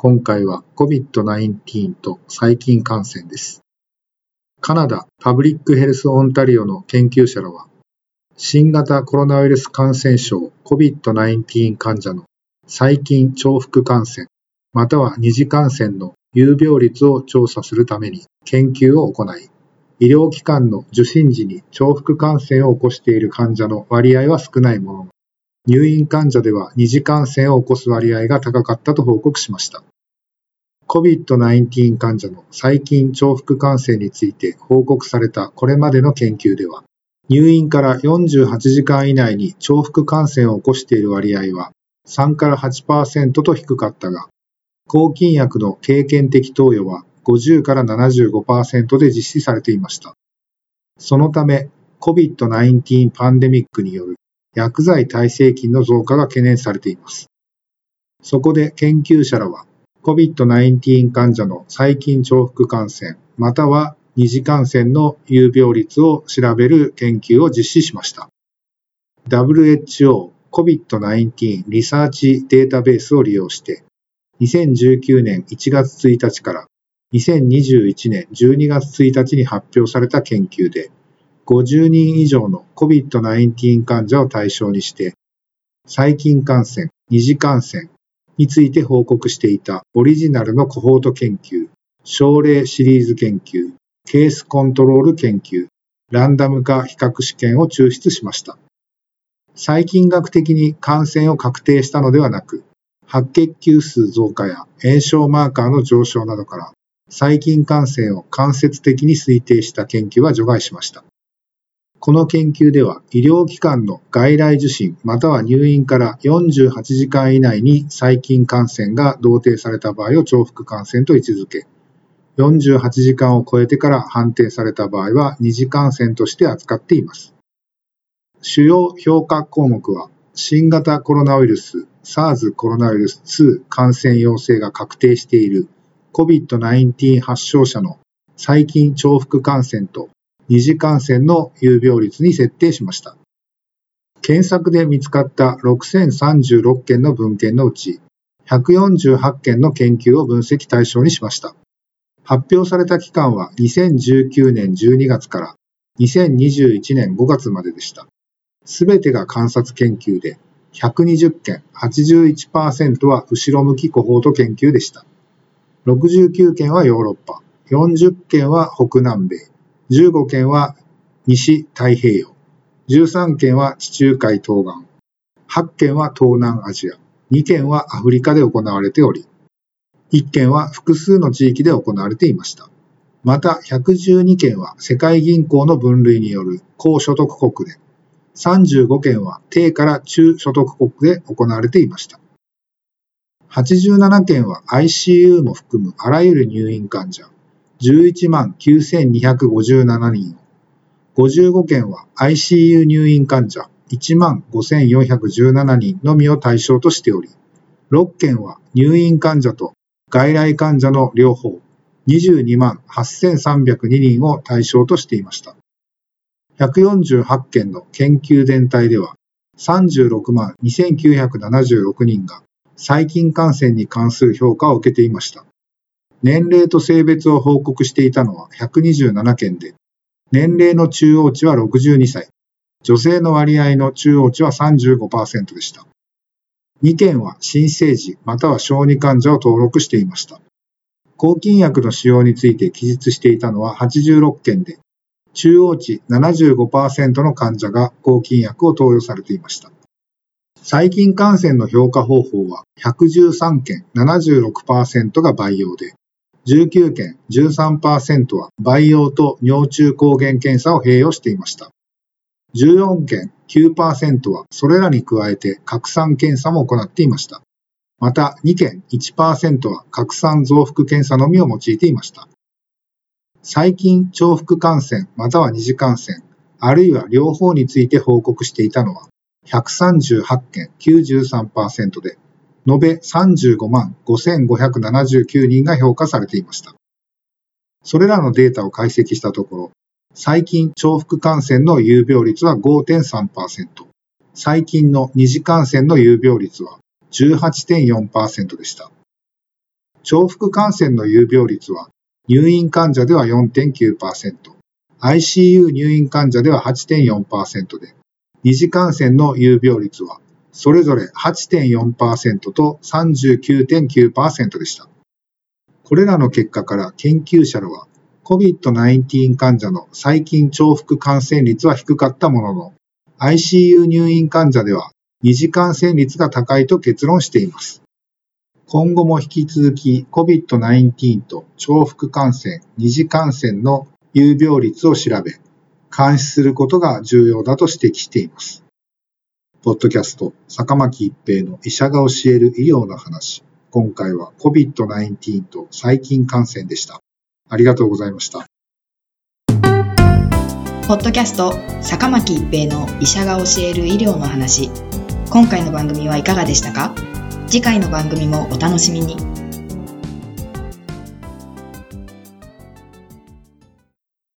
今回は COVID-19 と細菌感染です。カナダパブリックヘルスオンタリオの研究者らは、新型コロナウイルス感染症 COVID-19 患者の細菌重複感染、または二次感染の有病率を調査するために研究を行い、医療機関の受診時に重複感染を起こしている患者の割合は少ないものの、入院患者では二次感染を起こす割合が高かったと報告しました。COVID-19 患者の細菌重複感染について報告されたこれまでの研究では、入院から48時間以内に重複感染を起こしている割合は3から8%と低かったが、抗菌薬の経験的投与は50から75%で実施されていました。そのため、COVID-19 パンデミックによる薬剤耐性菌の増加が懸念されています。そこで研究者らは、COVID-19 患者の細菌重複感染、または二次感染の有病率を調べる研究を実施しました。WHO COVID-19 リサーチデータベースを利用して、2019年1月1日から2021年12月1日に発表された研究で、50人以上の COVID-19 患者を対象にして、細菌感染、二次感染について報告していたオリジナルのコホート研究、症例シリーズ研究、ケースコントロール研究、ランダム化比較試験を抽出しました。細菌学的に感染を確定したのではなく、白血球数増加や炎症マーカーの上昇などから細菌感染を間接的に推定した研究は除外しました。この研究では医療機関の外来受診または入院から48時間以内に細菌感染が同定された場合を重複感染と位置づけ、48時間を超えてから判定された場合は二次感染として扱っています。主要評価項目は新型コロナウイルス SARS コロナウイルス2感染陽性が確定している COVID-19 発症者の細菌重複感染と二次感染の有病率に設定しました。検索で見つかった6036件の文献のうち、148件の研究を分析対象にしました。発表された期間は2019年12月から2021年5月まででした。すべてが観察研究で、120件、81%は後ろ向きコホート研究でした。69件はヨーロッパ、40件は北南米、15件は西太平洋、13件は地中海東岸、8件は東南アジア、2件はアフリカで行われており、1件は複数の地域で行われていました。また112件は世界銀行の分類による。高所得国で、35件は低から中所得国で行われていました。87件は ICU も含むあらゆる入院患者、11万9257人、55件は ICU 入院患者、1万5417人のみを対象としており、6件は入院患者と外来患者の両方、22万8302人を対象としていました。148件の研究全体では、36万2976人が細菌感染に関する評価を受けていました。年齢と性別を報告していたのは127件で、年齢の中央値は62歳、女性の割合の中央値は35%でした。2件は新生児または小児患者を登録していました。抗菌薬の使用について記述していたのは86件で、中央値75%の患者が抗菌薬を投与されていました。細菌感染の評価方法は113件76%が培養で、19件13%は培養と尿中抗原検査を併用していました。14件9%はそれらに加えて拡散検査も行っていました。また2件1%は拡散増幅検査のみを用いていました。最近重複感染または二次感染、あるいは両方について報告していたのは138件93%で、延べ35万5579人が評価されていました。それらのデータを解析したところ、最近重複感染の有病率は5.3%、最近の二次感染の有病率は18.4%でした。重複感染の有病率は入院患者では4.9%、ICU 入院患者では8.4%で、二次感染の有病率はそれぞれ8.4%と39.9%でした。これらの結果から研究者らは COVID-19 患者の最近重複感染率は低かったものの ICU 入院患者では二次感染率が高いと結論しています。今後も引き続き COVID-19 と重複感染、二次感染の有病率を調べ、監視することが重要だと指摘しています。ポッドキャスト、坂巻一平の医者が教える医療の話。今回は COVID-19 と細菌感染でした。ありがとうございました。ポッドキャスト、坂巻一平の医者が教える医療の話。今回の番組はいかがでしたか？次回の番組もお楽しみに。